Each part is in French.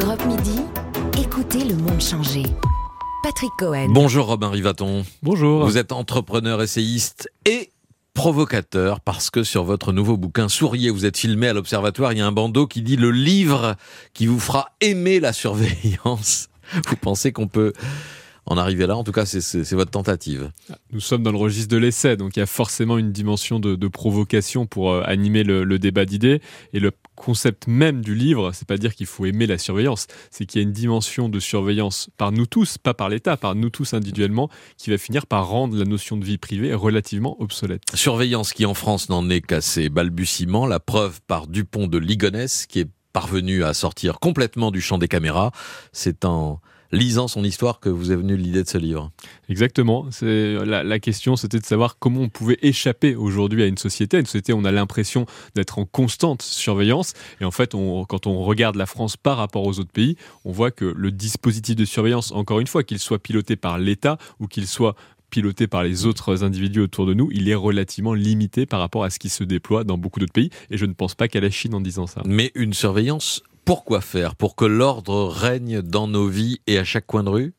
Europe Midi, écoutez le monde changer. Patrick Cohen. Bonjour Robin Rivaton. Bonjour. Vous êtes entrepreneur, essayiste et provocateur parce que sur votre nouveau bouquin Souriez, vous êtes filmé à l'Observatoire, il y a un bandeau qui dit le livre qui vous fera aimer la surveillance. Vous pensez qu'on peut en arriver là En tout cas, c'est votre tentative. Nous sommes dans le registre de l'essai, donc il y a forcément une dimension de, provocation pour euh, animer le, débat d'idées. Et le concept même du livre, c'est pas dire qu'il faut aimer la surveillance, c'est qu'il y a une dimension de surveillance par nous tous, pas par l'État, par nous tous individuellement, qui va finir par rendre la notion de vie privée relativement obsolète. Surveillance qui en France n'en est qu'à ses balbutiements, la preuve par Dupont de Ligonnès, qui est parvenu à sortir complètement du champ des caméras. C'est en lisant son histoire que vous est venue l'idée de ce livre. Exactement. C'est la, question, c'était de savoir comment on pouvait échapper aujourd'hui à une société. une société, on a l'impression d'être en constante surveillance. Et en fait, quand on regarde la France par rapport aux autres pays, on voit que le dispositif de surveillance, encore une fois, qu'il soit piloté par l'État ou qu'il soit piloté par les autres individus autour de nous, il est relativement limité par rapport à ce qui se déploie dans beaucoup d'autres pays. Et je ne pense pas qu'à la Chine en disant ça. Mais une surveillance pourquoi faire? Pour que l'ordre règne dans nos vies et à chaque coin de rue?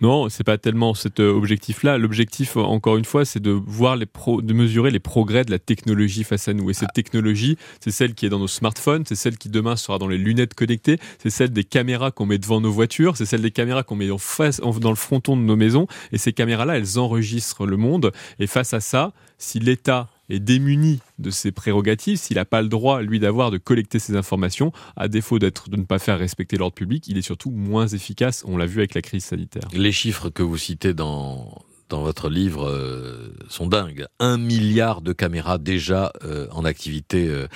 Non, c'est pas tellement cet euh, objectif-là. L'objectif, euh, encore une fois, c'est de voir de mesurer les progrès de la technologie face à nous. Et cette technologie, c'est celle qui est dans nos smartphones, c'est celle qui demain sera dans les lunettes connectées, c'est celle des caméras qu'on met devant nos voitures, c'est celle des caméras qu'on met en face, dans le fronton de nos maisons. Et ces caméras-là, elles enregistrent le monde. Et face à ça, si l'État est démuni de ses prérogatives, s'il n'a pas le droit, lui, d'avoir de collecter ces informations, à défaut d'être de ne pas faire respecter l'ordre public, il est surtout moins efficace. On l'a vu avec la crise sanitaire. Les chiffres que vous citez dans dans votre livre euh, sont dingues. Un milliard de caméras déjà euh, en activité euh,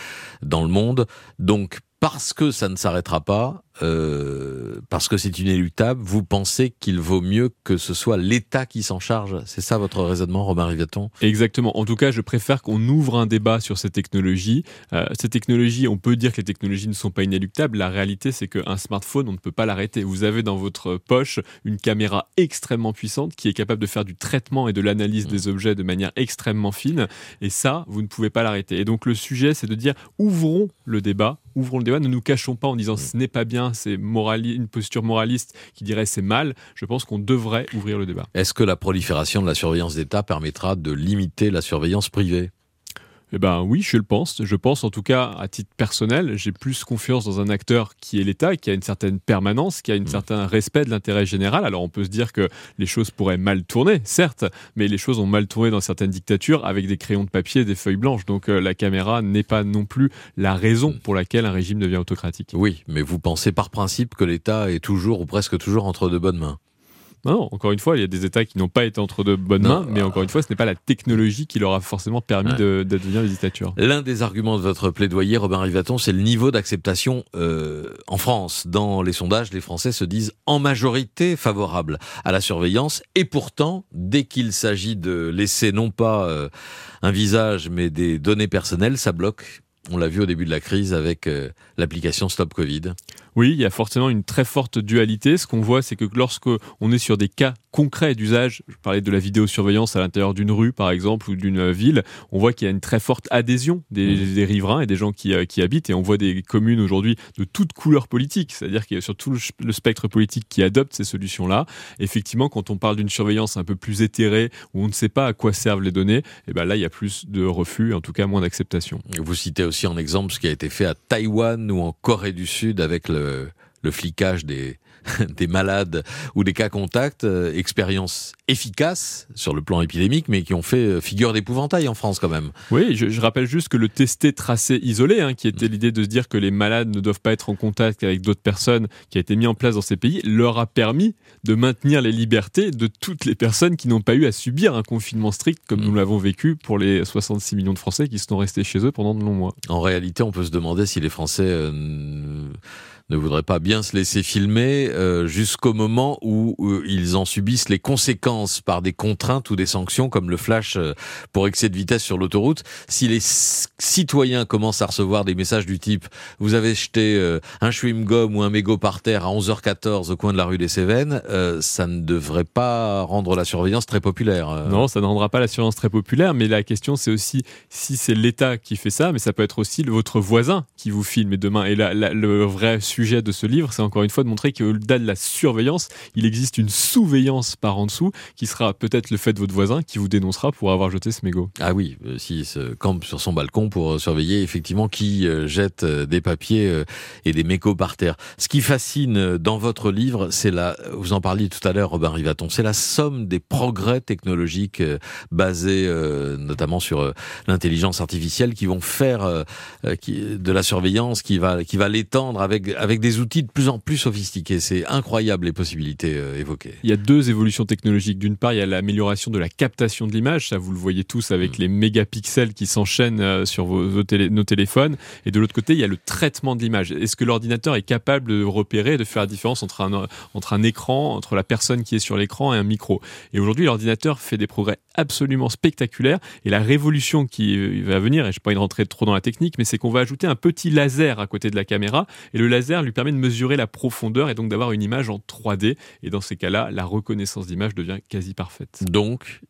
dans le monde. Donc parce que ça ne s'arrêtera pas, euh, parce que c'est inéluctable, vous pensez qu'il vaut mieux que ce soit l'État qui s'en charge C'est ça votre raisonnement, Romain Riviaton Exactement. En tout cas, je préfère qu'on ouvre un débat sur ces technologies. Euh, ces technologies, on peut dire que les technologies ne sont pas inéluctables. La réalité, c'est qu'un smartphone, on ne peut pas l'arrêter. Vous avez dans votre poche une caméra extrêmement puissante qui est capable de faire du traitement et de l'analyse des objets de manière extrêmement fine. Et ça, vous ne pouvez pas l'arrêter. Et donc le sujet, c'est de dire ouvrons le débat ouvrons le débat, ne nous cachons pas en disant ce n'est pas bien, c'est une posture moraliste qui dirait c'est mal. Je pense qu'on devrait ouvrir le débat. Est-ce que la prolifération de la surveillance d'État permettra de limiter la surveillance privée? Eh ben oui, je le pense. Je pense en tout cas à titre personnel, j'ai plus confiance dans un acteur qui est l'État, qui a une certaine permanence, qui a un mmh. certain respect de l'intérêt général. Alors on peut se dire que les choses pourraient mal tourner, certes, mais les choses ont mal tourné dans certaines dictatures avec des crayons de papier, des feuilles blanches. Donc euh, la caméra n'est pas non plus la raison mmh. pour laquelle un régime devient autocratique. Oui, mais vous pensez par principe que l'État est toujours ou presque toujours entre de bonnes mains? Non, encore une fois, il y a des États qui n'ont pas été entre de bonnes mains, mais encore une fois, ce n'est pas la technologie qui leur a forcément permis de, devenir des dictatures. L'un des arguments de votre plaidoyer, Robin Rivaton, c'est le niveau d'acceptation euh, en France. Dans les sondages, les Français se disent en majorité favorables à la surveillance, et pourtant, dès qu'il s'agit de laisser non pas euh, un visage, mais des données personnelles, ça bloque. On l'a vu au début de la crise avec euh, l'application Stop Covid. Oui, il y a forcément une très forte dualité. Ce qu'on voit, c'est que lorsque on est sur des cas concret d'usage, je parlais de la vidéosurveillance à l'intérieur d'une rue par exemple ou d'une ville, on voit qu'il y a une très forte adhésion des, mmh. riverains et des gens qui, euh, qui, habitent et on voit des communes aujourd'hui de toutes couleurs politiques, c'est-à-dire qu'il y a sur tout le spectre politique qui adopte ces solutions-là. Effectivement, quand on parle d'une surveillance un peu plus éthérée où on ne sait pas à quoi servent les données, et eh ben là il y a plus de refus, en tout cas moins d'acceptation. Vous citez aussi en exemple ce qui a été fait à Taïwan ou en Corée du Sud avec le, le flicage des, des malades ou des cas contacts, euh, expériences efficaces sur le plan épidémique, mais qui ont fait euh, figure d'épouvantail en France quand même. Oui, je, rappelle juste que le tester, tracé, isolé, hein, qui était l'idée de se dire que les malades ne doivent pas être en contact avec d'autres personnes, qui a été mis en place dans ces pays, leur a permis de maintenir les libertés de toutes les personnes qui n'ont pas eu à subir un confinement strict comme nous mm. l'avons vécu pour les 66 millions de Français qui sont restés chez eux pendant de longs mois. En réalité, on peut se demander si les Français euh, ne voudraient pas bien se laisser filmer euh, jusqu'au moment où euh, ils en subissent les conséquences par des contraintes ou des sanctions comme le flash euh, pour excès de vitesse sur l'autoroute. Si les citoyens commencent à recevoir des messages du type vous avez jeté un chewing-gum ou un mégot par terre à 11h14 au coin de la rue des Cévennes, ça ne devrait pas rendre la surveillance très populaire. Non, ça ne rendra pas la surveillance très populaire, mais la question c'est aussi si c'est l'État qui fait ça, mais ça peut être aussi votre voisin qui vous filme et demain. Et la, le vrai sujet de ce livre, c'est encore une fois de montrer qu'au-delà de la surveillance, il existe une sous-veillance par en dessous qui sera peut-être le fait de votre voisin qui vous dénoncera pour avoir jeté ce mégot. Ah oui, euh, s'il se campe sur son balcon pour surveiller effectivement qui euh, jette euh, des papiers et des mégots par terre. Ce qui fascine dans votre livre, c'est la, vous en parliez tout à l'heure, Robin Rivaton, c'est la somme des progrès technologiques basés notamment sur l'intelligence artificielle qui vont faire de la surveillance, qui va, qui va l'étendre avec, avec des outils de plus en plus sophistiqués. C'est incroyable les possibilités évoquées. Il y a deux évolutions technologiques. D'une part, il y a l'amélioration de la captation de l'image. Ça, vous le voyez tous avec mm. les mégapixels qui s'enchaînent euh, sur vos, nos téléphones. Et de l'autre côté, il y a le traitement de l'image. Est-ce que l'ordinateur est capable de repérer, de faire la différence entre un, entre un écran, entre la personne qui est sur l'écran et un micro? Et aujourd'hui, l'ordinateur fait des progrès absolument spectaculaires. Et la révolution qui va venir, et je ne vais pas y rentrer trop dans la technique, mais c'est qu'on va ajouter un petit laser à côté de la caméra. Et le laser lui permet de mesurer la profondeur et donc d'avoir une image en 3D. Et dans ces cas-là, la reconnaissance d'image devient quasi parfaite. Donc,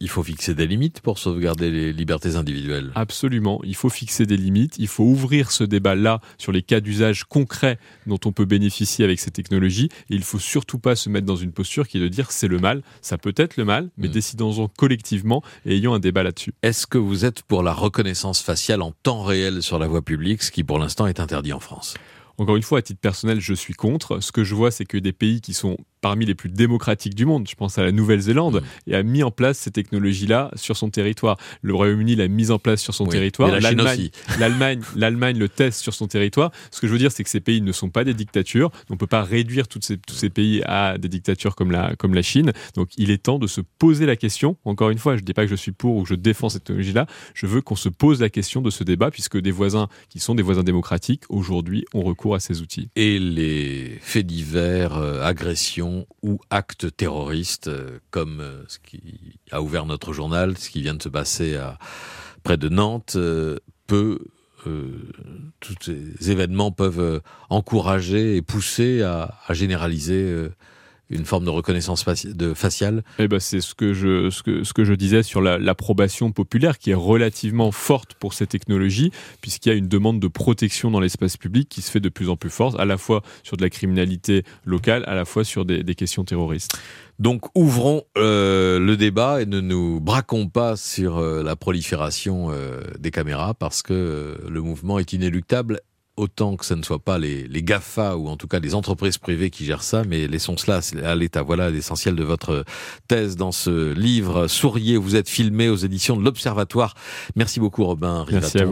il faut fixer des limites pour sauvegarder les libertés individuelles. Absolument, il faut fixer des limites, il faut ouvrir ce débat-là sur les cas d'usage concrets dont on peut bénéficier avec ces technologies, et il faut surtout pas se mettre dans une posture qui est de dire c'est le mal, ça peut être le mal, mais mm. décidons-en collectivement et ayons un débat là-dessus. Est-ce que vous êtes pour la reconnaissance faciale en temps réel sur la voie publique, ce qui pour l'instant est interdit en France? Encore une fois, à titre personnel, je suis contre. Ce que je vois, c'est que des pays qui sont parmi les plus démocratiques du monde, je pense à la Nouvelle-Zélande, mm. et a mis en place ces technologies-là sur son territoire. Le Royaume-Uni l'a mise en place sur son territoire. L'Allemagne, l'Allemagne, l'Allemagne le teste sur son territoire. Ce que je veux dire, c'est que ces pays ne sont pas des dictatures. On ne peut pas réduire toutes ces, tous ces pays à des dictatures comme la, comme la Chine. Donc, il est temps de se poser la question. Encore une fois, je ne dis pas que je suis pour ou que je défends cette technologie-là. Je veux qu'on se pose la question de ce débat, puisque des voisins qui sont des voisins démocratiques, aujourd'hui, ont recours à ces outils. Et les faits divers, euh, agressions, ou actes terroristes, euh, comme euh, ce qui a ouvert notre journal, ce qui vient de se passer près de Nantes, peut tous ces événements peuvent encourager et pousser à, généraliser une forme de reconnaissance de faciale eh ben c'est ce que je ce que ce que je disais sur l'approbation populaire qui est relativement forte pour ces technologies puisqu'il y a une demande de protection dans l'espace public qui se fait de plus en plus forte à la fois sur de la criminalité locale à la fois sur des, des questions terroristes. Donc ouvrons euh, le débat et ne nous braquons pas sur euh, la prolifération euh, des caméras parce que euh, le mouvement est inéluctable autant que ce ne soit pas les, les, GAFA ou en tout cas les entreprises privées qui gèrent ça, mais laissons cela à l'État. Voilà l'essentiel de votre thèse dans ce livre. Souriez, vous êtes filmé aux éditions de l'Observatoire. Merci beaucoup Robin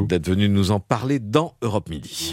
d'être venu nous en parler dans Europe Midi.